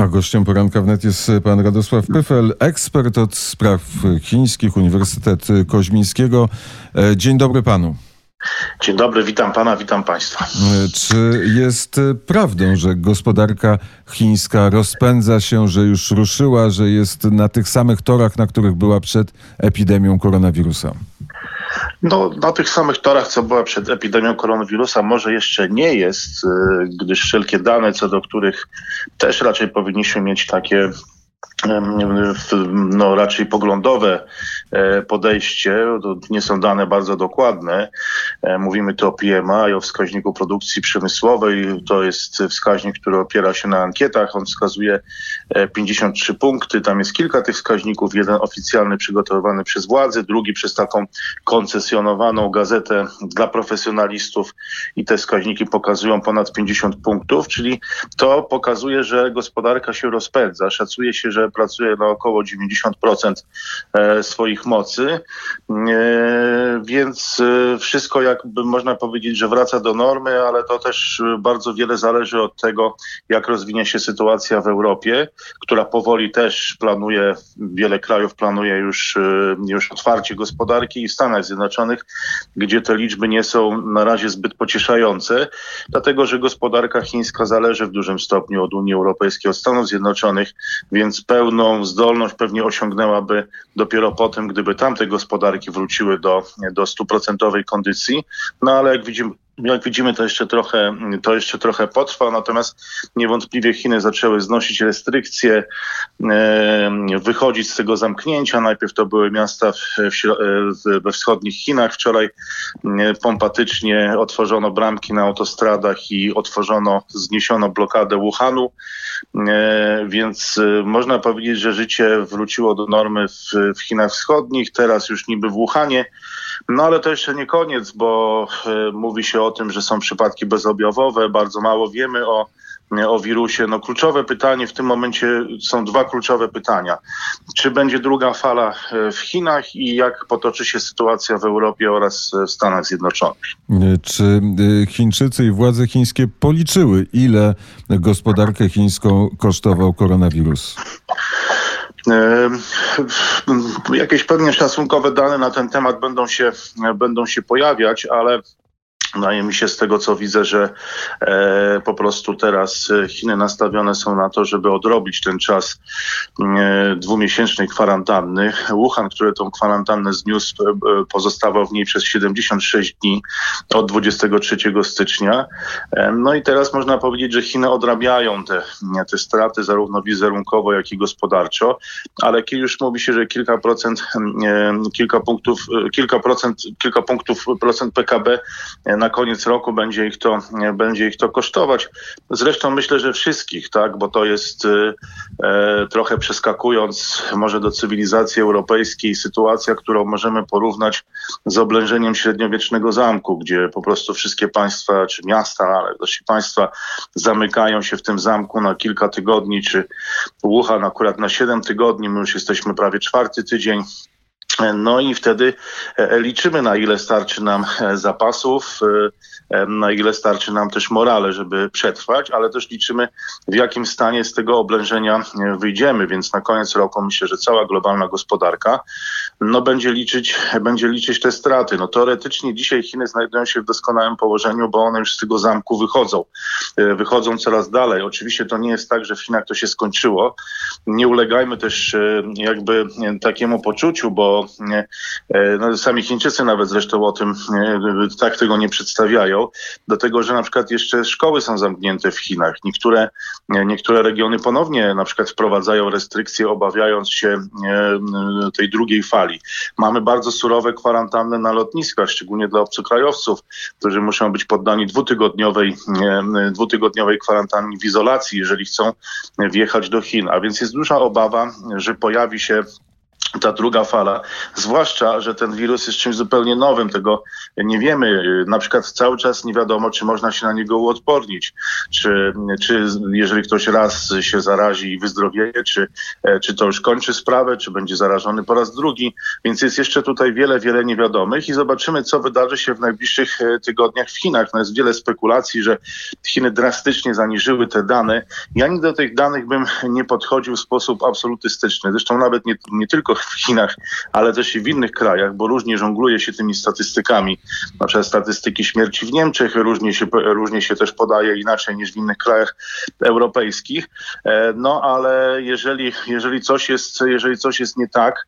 A gościem poranka wnet jest pan Radosław Pyfel, ekspert od spraw chińskich Uniwersytet Koźmińskiego. E, dzień dobry panu. Dzień dobry, witam pana, witam państwa. E, czy jest prawdą, że gospodarka chińska rozpędza się, że już ruszyła, że jest na tych samych torach, na których była przed epidemią koronawirusa? No, na tych samych torach, co była przed epidemią koronawirusa, może jeszcze nie jest, y, gdyż wszelkie dane, co do których też raczej powinniśmy mieć takie no, raczej poglądowe e, podejście. To nie są dane bardzo dokładne. E, mówimy tu o PMI, o wskaźniku produkcji przemysłowej. To jest wskaźnik, który opiera się na ankietach. On wskazuje 53 e, punkty. Tam jest kilka tych wskaźników. Jeden oficjalny przygotowany przez władze, drugi przez taką koncesjonowaną gazetę dla profesjonalistów i te wskaźniki pokazują ponad 50 punktów, czyli to pokazuje, że gospodarka się rozpędza. Szacuje się, że pracuje na około 90% e, swoich mocy, więc wszystko jakby można powiedzieć, że wraca do normy, ale to też bardzo wiele zależy od tego, jak rozwinie się sytuacja w Europie, która powoli też planuje, wiele krajów planuje już, już otwarcie gospodarki i w Stanach Zjednoczonych, gdzie te liczby nie są na razie zbyt pocieszające, dlatego że gospodarka chińska zależy w dużym stopniu od Unii Europejskiej, od Stanów Zjednoczonych, więc pełną zdolność pewnie osiągnęłaby dopiero potem, gdyby tamte gospodarki wróciły do, do stuprocentowej kondycji. No ale jak widzimy, jak widzimy, to jeszcze trochę, to jeszcze trochę potrwa, natomiast niewątpliwie Chiny zaczęły znosić restrykcje, wychodzić z tego zamknięcia. Najpierw to były miasta w, we wschodnich Chinach. Wczoraj pompatycznie otworzono bramki na autostradach i otworzono, zniesiono blokadę Wuhanu, e, więc e, można powiedzieć, że życie wróciło do normy w, w Chinach Wschodnich, teraz już niby w Wuhanie. No ale to jeszcze nie koniec, bo e, mówi się o tym, że są przypadki bezobjawowe, bardzo mało wiemy o o wirusie. No kluczowe pytanie w tym momencie są dwa kluczowe pytania. Czy będzie druga fala e, w Chinach i jak potoczy się sytuacja w Europie oraz w Stanach Zjednoczonych? E, czy Chińczycy i władze chińskie policzyły, ile gospodarkę chińską kosztował koronawirus? Jakieś pewnie szacunkowe dane na ten temat będą się, będą się pojawiać, ale Wydaje mi się z tego, co widzę, że e, po prostu teraz Chiny nastawione są na to, żeby odrobić ten czas e, dwumiesięcznej kwarantanny. Wuhan, który tą kwarantannę zniósł, e, pozostawał w niej przez 76 dni od 23 stycznia. E, no i teraz można powiedzieć, że Chiny odrabiają te, te straty zarówno wizerunkowo, jak i gospodarczo, ale już mówi się, że kilka procent, e, kilka punktów, e, kilka procent, kilka punktów procent PKB na koniec roku będzie ich to, będzie ich to kosztować. Zresztą myślę, że wszystkich, tak, bo to jest e, trochę przeskakując może do cywilizacji europejskiej sytuacja, którą możemy porównać z oblężeniem średniowiecznego zamku, gdzie po prostu wszystkie państwa, czy miasta, ale też państwa zamykają się w tym zamku na kilka tygodni, czy Wuhan akurat na siedem tygodni, my już jesteśmy prawie czwarty tydzień. No i wtedy e, liczymy, na ile starczy nam e, zapasów, e, na ile starczy nam też morale, żeby przetrwać, ale też liczymy, w jakim stanie z tego oblężenia wyjdziemy. Więc na koniec roku myślę, że cała globalna gospodarka no, będzie, liczyć, będzie liczyć te straty. No, teoretycznie dzisiaj Chiny znajdują się w doskonałym położeniu, bo one już z tego zamku wychodzą. Wychodzą coraz dalej. Oczywiście to nie jest tak, że w Chinach to się skończyło. Nie ulegajmy też jakby takiemu poczuciu, bo E, no, sami Chińczycy nawet zresztą o tym tak tego nie przedstawiają, dlatego że na przykład jeszcze szkoły są zamknięte w Chinach. Niektóre, niektóre regiony ponownie na przykład wprowadzają restrykcje, obawiając się e, tej drugiej fali. Mamy bardzo surowe kwarantanny na lotniskach, szczególnie dla obcokrajowców, którzy muszą być poddani dwutygodniowej, dwutygodniowej kwarantannie w izolacji, jeżeli chcą wjechać do Chin. A więc jest duża obawa, że pojawi się ta druga fala, zwłaszcza, że ten wirus jest czymś zupełnie nowym, tego nie wiemy. Na przykład cały czas nie wiadomo, czy można się na niego uodpornić, czy, czy jeżeli ktoś raz się zarazi i wyzdrowieje, czy, czy to już kończy sprawę, czy będzie zarażony po raz drugi. Więc jest jeszcze tutaj wiele, wiele niewiadomych i zobaczymy, co wydarzy się w najbliższych e, tygodniach w Chinach. No jest wiele spekulacji, że Chiny drastycznie zaniżyły te dane. Ja nigdy do tych danych bym nie podchodził w sposób absolutystyczny. Zresztą nawet nie, nie tylko w Chinach, ale też i w innych krajach, bo różnie żongluje się tymi statystykami. Na przykład statystyki śmierci w Niemczech różnie się, różnie się też podaje inaczej niż w innych krajach europejskich. E, no ale jeżeli, jeżeli, coś, jest, jeżeli coś jest nie tak,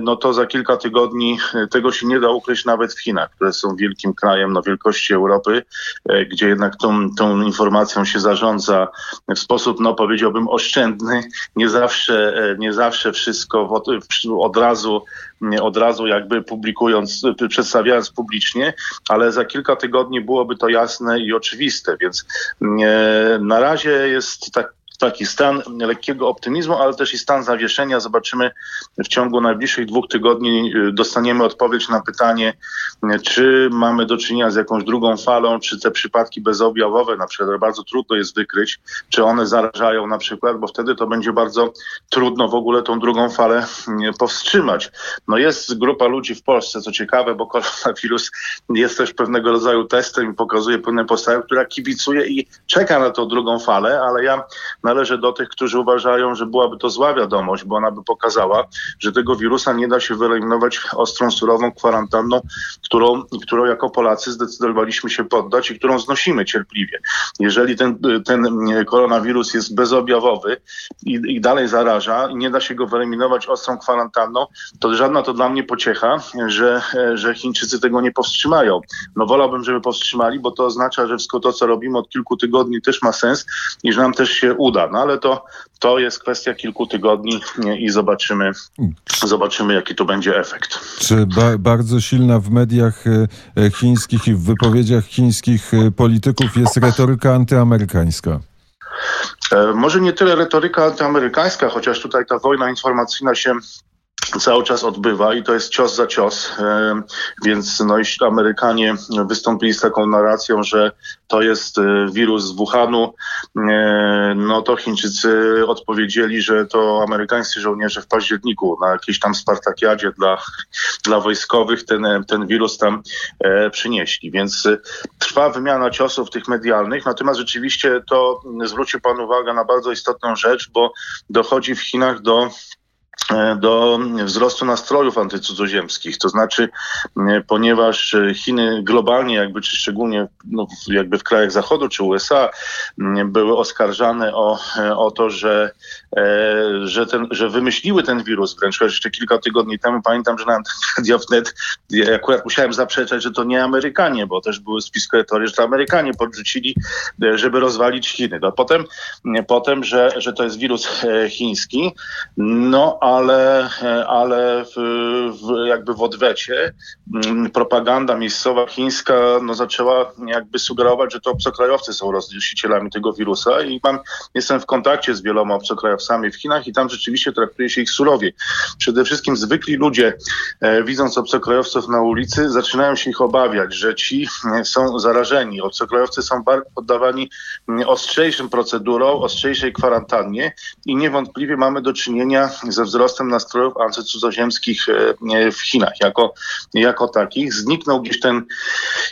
no to za kilka tygodni e, tego się nie da ukryć nawet w Chinach, które są wielkim krajem no, wielkości Europy, e, gdzie jednak tą, tą informacją się zarządza w sposób, no powiedziałbym, oszczędny. Nie zawsze, e, nie zawsze wszystko od, od razu od razu jakby publikując, przedstawiając publicznie, ale za kilka tygodni byłoby to jasne i oczywiste, więc na razie jest tak taki stan lekkiego optymizmu, ale też i stan zawieszenia. Zobaczymy w ciągu najbliższych dwóch tygodni, y, dostaniemy odpowiedź na pytanie, czy mamy do czynienia z jakąś drugą falą, czy te przypadki bezobjawowe, na przykład bardzo trudno jest wykryć, czy one zarażają na przykład, bo wtedy to będzie bardzo trudno w ogóle tą drugą falę y, powstrzymać. No jest grupa ludzi w Polsce, co ciekawe, bo koronawirus jest też pewnego rodzaju testem i pokazuje pewne postawy, która kibicuje i czeka na tą drugą falę, ale ja na należę do tych, którzy uważają, że byłaby to zła wiadomość, bo ona by pokazała, że tego wirusa nie da się wyeliminować ostrą, surową kwarantanną, którą, którą jako Polacy zdecydowaliśmy się poddać i którą znosimy cierpliwie. Jeżeli ten, ten koronawirus jest bezobjawowy i, i dalej zaraża i nie da się go wyeliminować ostrą kwarantanną, to żadna to dla mnie pociecha, że, że Chińczycy tego nie powstrzymają. No wolałbym, żeby powstrzymali, bo to oznacza, że wszystko to, co robimy od kilku tygodni też ma sens i że nam też się uda. No ale to, to jest kwestia kilku tygodni i zobaczymy, zobaczymy jaki to będzie efekt. Czy ba bardzo silna w mediach e, e, chińskich i w wypowiedziach chińskich e, polityków jest retoryka antyamerykańska? Może nie tyle retoryka antyamerykańska, chociaż tutaj ta wojna informacyjna się cały czas odbywa i to jest cios za cios. Więc no, jeśli Amerykanie wystąpili z taką narracją, że to jest e, wirus z Wuhanu, e, no to Chińczycy odpowiedzieli, że to amerykańscy żołnierze w październiku na jakiejś tam Spartakiadzie dla, dla wojskowych ten, ten wirus tam e, przynieśli. Więc trwa wymiana ciosów tych medialnych, natomiast rzeczywiście to zwrócił Pan uwagę na bardzo istotną rzecz, bo dochodzi w Chinach do E, do wzrostu nastrojów antycudzoziemskich. To znaczy, e, ponieważ Chiny globalnie, jakby czy szczególnie no, jakby w krajach Zachodu czy USA, były oskarżane o, e, o to, że, że, ten, że wymyśliły ten wirus. Wręcz jeszcze kilka tygodni temu pamiętam, że na Media Wnet ja akurat musiałem zaprzeczać, że to nie Amerykanie, bo też były spiskowe teorie, że to Amerykanie podrzucili, żeby rozwalić Chiny. No, potem, potem że, że to jest wirus chiński, no ale ale, ale w, w, jakby w odwecie mm, propaganda miejscowa chińska no, zaczęła jakby sugerować, że to obcokrajowcy są roznosicielami tego wirusa i mam, jestem w kontakcie z wieloma obcokrajowcami w Chinach i tam rzeczywiście traktuje się ich surowie. Przede wszystkim zwykli ludzie, e, widząc obcokrajowców na ulicy, zaczynają się ich obawiać, że ci e, są zarażeni. Obcokrajowcy są poddawani ostrzejszym procedurom, ostrzejszej kwarantannie i niewątpliwie mamy do czynienia ze wzrostem nastrojów antycudzoziemskich e, w Chinach jako, jako takich. Zniknął gdzieś ten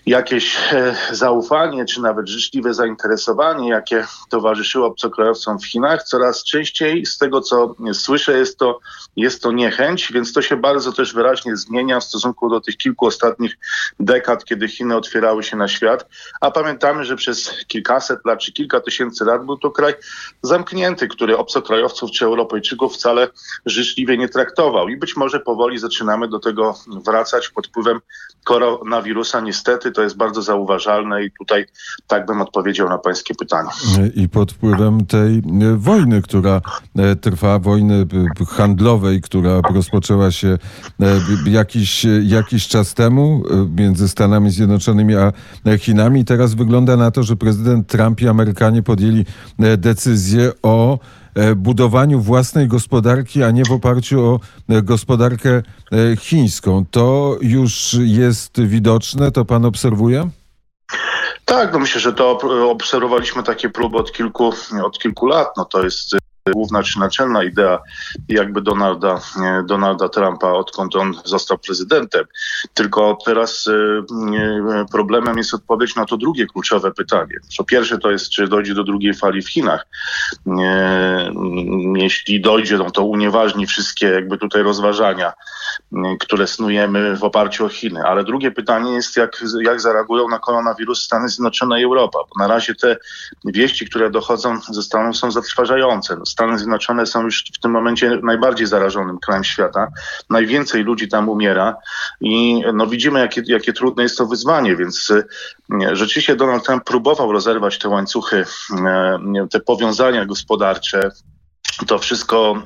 jakieś e, zaufanie, czy nawet życzliwe zainteresowanie, jakie towarzyszyło obcokrajowcom w Chinach. Coraz częściej z tego, co słyszę, jest to, jest to niechęć, więc to się bardzo też wyraźnie zmienia w stosunku do tych kilku ostatnich dekad, kiedy Chiny otwierały się na świat. A pamiętamy, że przez kilkaset lat czy kilka tysięcy lat był to kraj zamknięty, który obcokrajowców czy Europejczyków wcale życzliwie nie traktował. I być może powoli zaczynamy do tego wracać pod wpływem koronawirusa. Niestety to jest bardzo zauważalne i tutaj tak bym odpowiedział na pańskie pytanie. I pod wpływem tej e, wojny, która e, trwa, wojny e, handlowej, która rozpoczęła się jakiś, jakiś czas temu między Stanami Zjednoczonymi a Chinami. Teraz wygląda na to, że prezydent Trump i Amerykanie podjęli decyzję o budowaniu własnej gospodarki, a nie w oparciu o gospodarkę chińską. To już jest widoczne, to pan obserwuje? Tak, no myślę, że to obserwowaliśmy takie próby od kilku, od kilku lat. No to jest główna czy naczelna idea jakby Donalda, Donalda Trumpa, odkąd on został prezydentem. Tylko teraz y, problemem jest odpowiedź na to drugie kluczowe pytanie. Po pierwsze to jest, czy dojdzie do drugiej fali w Chinach. Jeśli dojdzie, no to unieważni wszystkie jakby tutaj rozważania, które snujemy w oparciu o Chiny. Ale drugie pytanie jest, jak, jak zareagują na koronawirus Stany Zjednoczone i Europa. Bo na razie te wieści, które dochodzą ze Stanów są zatrważające. Stany Zjednoczone są już w tym momencie najbardziej zarażonym krajem świata. Najwięcej ludzi tam umiera i no, widzimy, jakie, jakie trudne jest to wyzwanie, więc e, rzeczywiście Donald Trump próbował rozerwać te łańcuchy, e, te powiązania gospodarcze, to wszystko,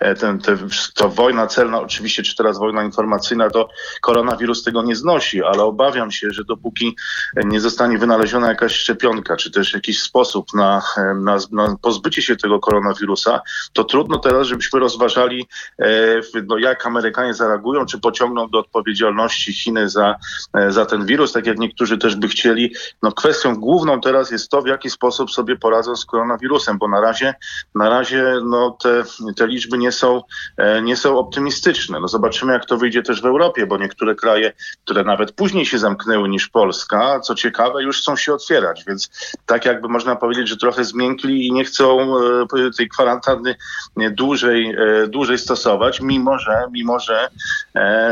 e, ten, te, to wojna celna, oczywiście, czy teraz wojna informacyjna, to koronawirus tego nie znosi, ale obawiam się, że dopóki nie zostanie wynaleziona jakaś szczepionka, czy też jakiś sposób na, na, na pozbycie się tego koronawirusa, to trudno teraz, żebyśmy rozważali, e, no, jak Amerykanie zareagują, czy pociągną do odpowiedzialności Chiny za, e, za ten wirus, tak jak niektórzy też by chcieli. No, kwestią główną teraz jest to, w jaki sposób sobie poradzą z koronawirusem, bo na razie, na razie no, te, te liczby nie są, e, nie są optymistyczne. No, zobaczymy, jak to wyjdzie też w Europie, bo niektóre kraje, które nawet później się zamknęły niż Polska, co ciekawe, już chcą się otwierać, więc tak jakby można powiedzieć, że trochę zmiękli i nie chcą e, tej kwarantanny dłużej, e, dłużej stosować, mimo że, mimo że,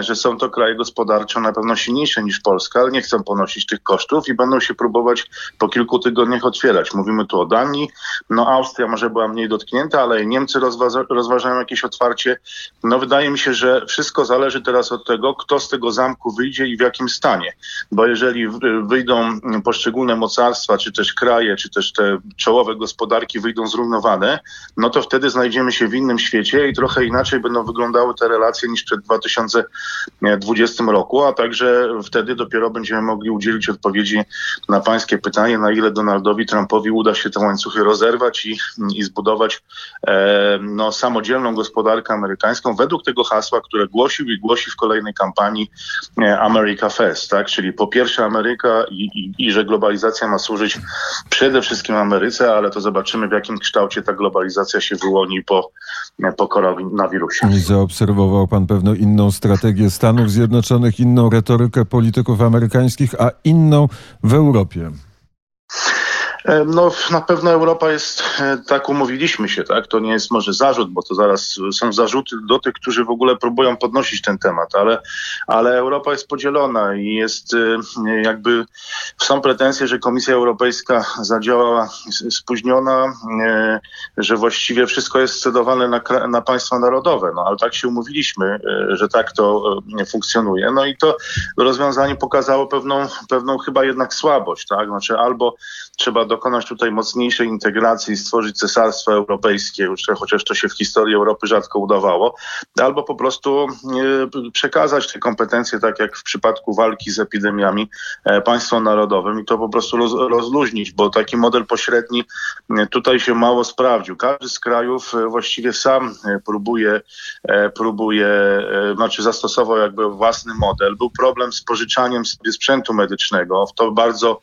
że są to kraje gospodarczo na pewno silniejsze niż Polska, ale nie chcą ponosić tych kosztów i będą się próbować po kilku tygodniach otwierać. Mówimy tu o Danii, no Austria może była mniej dotknięta, dalej. Niemcy rozważa, rozważają jakieś otwarcie. No wydaje mi się, że wszystko zależy teraz od tego, kto z tego zamku wyjdzie i w jakim stanie. Bo jeżeli wyjdą poszczególne mocarstwa, czy też kraje, czy też te czołowe gospodarki wyjdą zrównowane, no to wtedy znajdziemy się w innym świecie i trochę inaczej będą wyglądały te relacje niż przed 2020 roku, a także wtedy dopiero będziemy mogli udzielić odpowiedzi na pańskie pytanie, na ile Donaldowi Trumpowi uda się te łańcuchy rozerwać i, i zbudować no, samodzielną gospodarkę amerykańską według tego hasła, które głosił i głosi w kolejnej kampanii e, America First, tak? czyli po pierwsze Ameryka i, i, i że globalizacja ma służyć przede wszystkim Ameryce, ale to zobaczymy w jakim kształcie ta globalizacja się wyłoni po, po koronawirusie. I zaobserwował pan pewną inną strategię Stanów Zjednoczonych, inną retorykę polityków amerykańskich, a inną w Europie. E, no, na pewno Europa jest, e, tak umówiliśmy się, tak? To nie jest może zarzut, bo to zaraz są zarzuty do tych, którzy w ogóle próbują podnosić ten temat, ale, ale Europa jest podzielona i jest e, jakby, są pretensje, że Komisja Europejska zadziałała spóźniona, że właściwie wszystko jest scedowane na, na państwa narodowe, no ale tak się umówiliśmy, że tak to funkcjonuje. No i to rozwiązanie pokazało pewną, pewną chyba jednak słabość, tak? Znaczy albo trzeba dokonać tutaj mocniejszej integracji i stworzyć cesarstwo europejskie, chociaż to się w historii Europy rzadko udawało, albo po prostu e, przekazać te kompetencje, tak jak w przypadku walki z epidemiami, e, państwom narodowym i to po prostu roz, rozluźnić, bo taki model pośredni e, tutaj się mało sprawdził. Każdy z krajów właściwie sam próbuje, próbuje znaczy zastosował jakby własny model. Był problem z pożyczaniem sprzętu medycznego. W to bardzo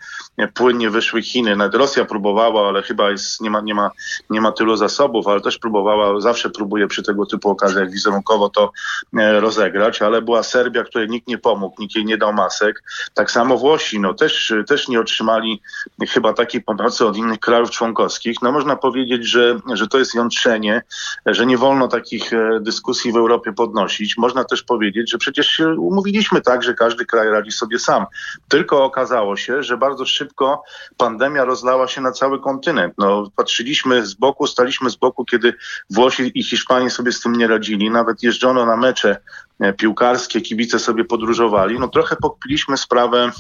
płynnie wyszły Chiny. Rosja próbowała, ale chyba jest, nie, ma, nie, ma, nie ma tylu zasobów, ale też próbowała, zawsze próbuje przy tego typu okazjach wizerunkowo to e, rozegrać, ale była Serbia, której nikt nie pomógł, nikt jej nie dał masek. Tak samo Włosi, no też, też nie otrzymali chyba takiej pomocy od innych krajów członkowskich. No można powiedzieć, że, że to jest jątrzenie, że nie wolno takich e, dyskusji w Europie podnosić. Można też powiedzieć, że przecież umówiliśmy tak, że każdy kraj radzi sobie sam. Tylko okazało się, że bardzo szybko pandemia rozlała rozlała się na cały kontynent. No, patrzyliśmy z boku, staliśmy z boku, kiedy Włosi i Hiszpanie sobie z tym nie radzili. Nawet jeżdżono na mecze e, piłkarskie, kibice sobie podróżowali. No trochę pokpiliśmy sprawę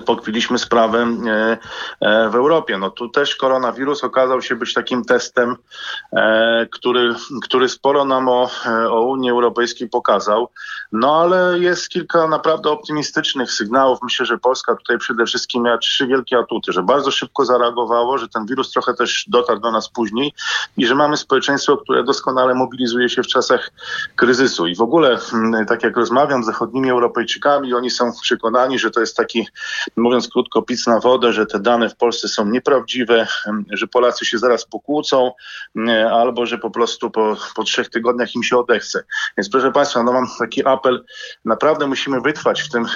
pokwiliśmy sprawę e, e, w Europie. No tu też koronawirus okazał się być takim testem, e, który, który sporo nam o, o Unii Europejskiej pokazał. No ale jest kilka naprawdę optymistycznych sygnałów. Myślę, że Polska tutaj przede wszystkim miała trzy wielkie atuty, że bardzo szybko zareagowało, że ten wirus trochę też dotarł do nas później i że mamy społeczeństwo, które doskonale mobilizuje się w czasach kryzysu. I w ogóle, mm, tak jak rozmawiam z zachodnimi Europejczykami, oni są przekonani, że to jest taki mówiąc krótko, pic na wodę, że te dane w Polsce są nieprawdziwe, że Polacy się zaraz pokłócą, albo że po prostu po, po trzech tygodniach im się odechce. Więc proszę Państwa, no mam taki apel, naprawdę musimy wytrwać w tym,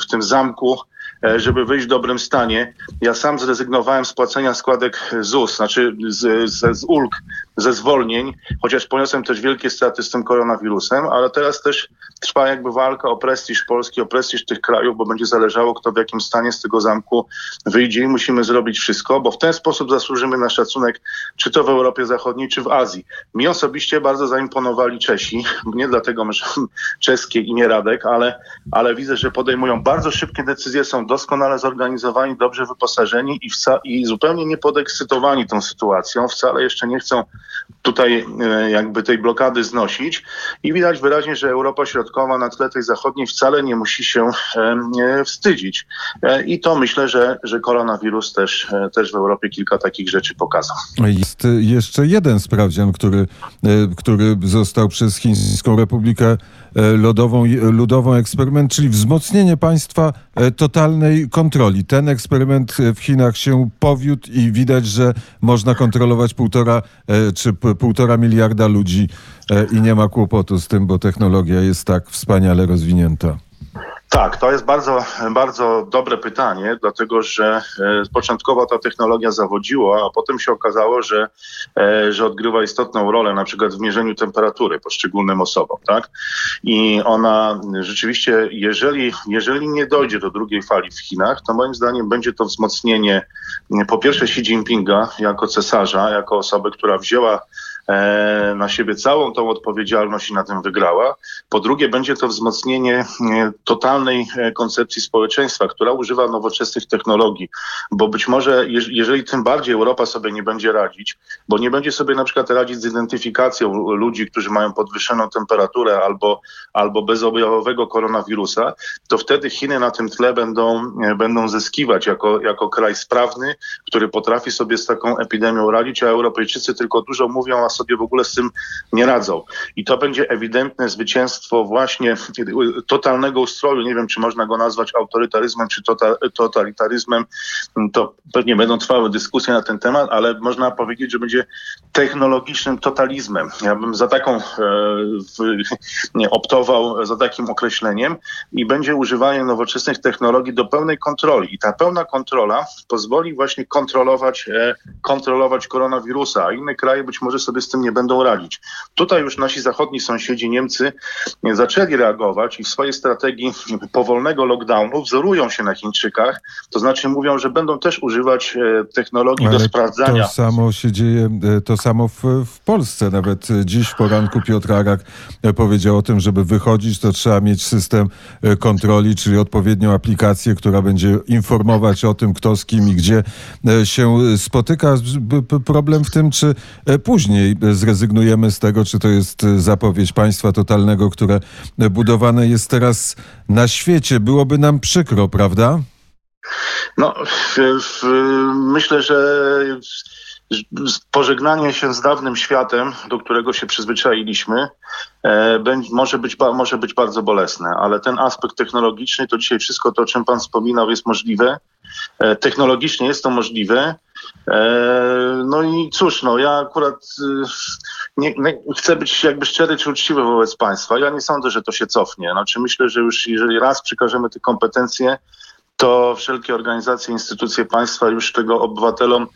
w tym zamku, E, żeby wyjść w dobrym stanie. Ja sam zrezygnowałem z płacenia składek ZUS, znaczy z, z, z ulg, ze zwolnień, chociaż poniosłem też wielkie straty z tym koronawirusem, ale teraz też trwa jakby walka o prestiż Polski, o prestiż tych krajów, bo będzie zależało, kto w jakim stanie z tego zamku wyjdzie i musimy zrobić wszystko, bo w ten sposób zasłużymy na szacunek, czy to w Europie Zachodniej, czy w Azji. Mi osobiście bardzo zaimponowali Czesi, nie dlatego, że czeskie imię Radek, ale, ale widzę, że podejmują bardzo szybkie decyzje, są doskonale zorganizowani, dobrze wyposażeni i, i zupełnie nie podekscytowani tą sytuacją. Wcale jeszcze nie chcą tutaj e, jakby tej blokady znosić i widać wyraźnie, że Europa Środkowa na tle tej zachodniej wcale nie musi się e, wstydzić. E, I to myślę, że, że koronawirus też, też w Europie kilka takich rzeczy pokazał. Jest jeszcze jeden sprawdzian, który, który został przez Chińską Republikę Ludową, Ludową eksperyment, czyli wzmocnienie państwa totalnej kontroli. Ten eksperyment w Chinach się powiódł i widać, że można kontrolować półtora czy półtora miliarda ludzi e, i nie ma kłopotu z tym, bo technologia jest tak wspaniale rozwinięta. Tak, to jest bardzo, bardzo dobre pytanie, dlatego że e, początkowo ta technologia zawodziła, a potem się okazało, że, e, że odgrywa istotną rolę na przykład w mierzeniu temperatury poszczególnym osobom. Tak? I ona rzeczywiście, jeżeli, jeżeli nie dojdzie do drugiej fali w Chinach, to moim zdaniem będzie to wzmocnienie po pierwsze Xi Jinpinga jako cesarza, jako osoby, która wzięła na siebie całą tą odpowiedzialność i na tym wygrała. Po drugie, będzie to wzmocnienie e, totalnej e, koncepcji społeczeństwa, która używa nowoczesnych technologii, bo być może, jeżeli tym bardziej Europa sobie nie będzie radzić, bo nie będzie sobie na przykład radzić z identyfikacją ludzi, którzy mają podwyższoną temperaturę albo, albo bezobjawowego koronawirusa, to wtedy Chiny na tym tle będą, będą zyskiwać jako, jako kraj sprawny, który potrafi sobie z taką epidemią radzić, a Europejczycy tylko dużo mówią, a sobie w ogóle z tym nie radzą. I to będzie ewidentne zwycięstwo właśnie totalnego ustroju. Nie wiem, czy można go nazwać autorytaryzmem, czy tota-, totalitaryzmem. To pewnie będą trwały dyskusje na ten temat, ale można powiedzieć, że będzie technologicznym totalizmem. Ja bym za taką e, w, nie, optował, za takim określeniem i będzie używanie nowoczesnych technologii do pełnej kontroli. I ta pełna kontrola pozwoli właśnie kontrolować, e, kontrolować koronawirusa, a inne kraje być może sobie z tym nie będą radzić. Tutaj już nasi zachodni sąsiedzi Niemcy zaczęli reagować i w swojej strategii powolnego lockdownu wzorują się na Chińczykach, to znaczy mówią, że będą też używać e, technologii Ale do sprawdzania. To samo się dzieje, e, to samo w, w Polsce. Nawet dziś w poranku Piotr Arak e, powiedział o tym, żeby wychodzić, to trzeba mieć system kontroli, czyli odpowiednią aplikację, która będzie informować o tym, kto z kim i gdzie się spotyka. Problem w tym, czy później zrezygnujemy z tego, czy to jest zapowiedź państwa totalnego, które budowane jest teraz na świecie. Byłoby nam przykro, prawda? No, myślę, że pożegnanie się z dawnym światem, do którego się przyzwyczailiśmy, e, może, być, może być bardzo bolesne, ale ten aspekt technologiczny, to dzisiaj wszystko to, o czym Pan wspominał, jest możliwe. E, technologicznie jest to możliwe. E, no i cóż, no ja akurat nie, nie, chcę być jakby szczery czy uczciwy wobec państwa. Ja nie sądzę, że to się cofnie. Znaczy myślę, że już jeżeli raz przekażemy te kompetencje, to wszelkie organizacje, instytucje państwa już tego obywatelom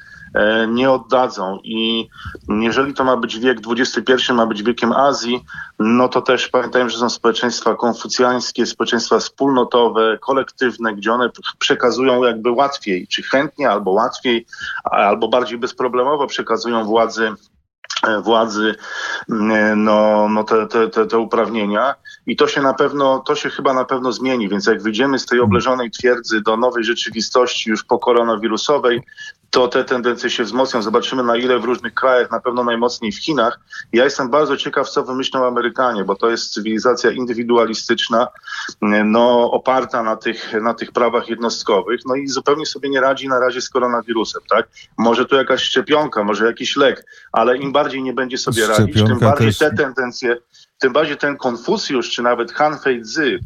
nie oddadzą. I jeżeli to ma być wiek XXI, ma być wiekiem Azji, no to też pamiętajmy, że są społeczeństwa konfucjańskie, społeczeństwa wspólnotowe, kolektywne, gdzie one przekazują jakby łatwiej, czy chętnie, albo łatwiej, albo bardziej bezproblemowo przekazują władzę e, władzy mm, no, no te, te, te, te uprawnienia i to się na pewno, to się chyba na pewno zmieni, więc jak wyjdziemy z tej obleżonej twierdzy do nowej rzeczywistości już po koronawirusowej, to te tendencje się wzmocnią. Zobaczymy na ile w różnych krajach, na pewno najmocniej w Chinach. Ja jestem bardzo ciekaw, co wymyślą Amerykanie, bo to jest cywilizacja indywidualistyczna, no, oparta na tych, na tych prawach jednostkowych, no i zupełnie sobie nie radzi na razie z koronawirusem, tak? Może tu jakaś szczepionka, może jakiś lek, ale im bardziej nie będzie sobie radzić, tym bardziej te tendencje, tym bardziej ten Konfucjusz, czy nawet Han Fei-zy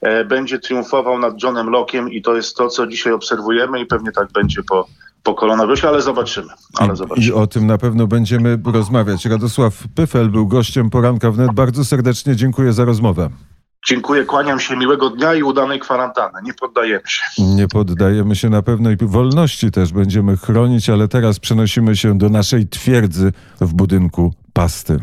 e, będzie triumfował nad Johnem Locke'iem i to jest to, co dzisiaj obserwujemy i pewnie tak będzie po, po koronawirusie, ale zobaczymy, ale I zobaczymy. o tym na pewno będziemy rozmawiać. Radosław Pyfel był gościem poranka wnet. Bardzo serdecznie dziękuję za rozmowę. Dziękuję, kłaniam się, miłego dnia i udanej kwarantanny. Nie poddajemy się. Nie poddajemy się na pewno i wolności też będziemy chronić, ale teraz przenosimy się do naszej twierdzy w budynku Pasty.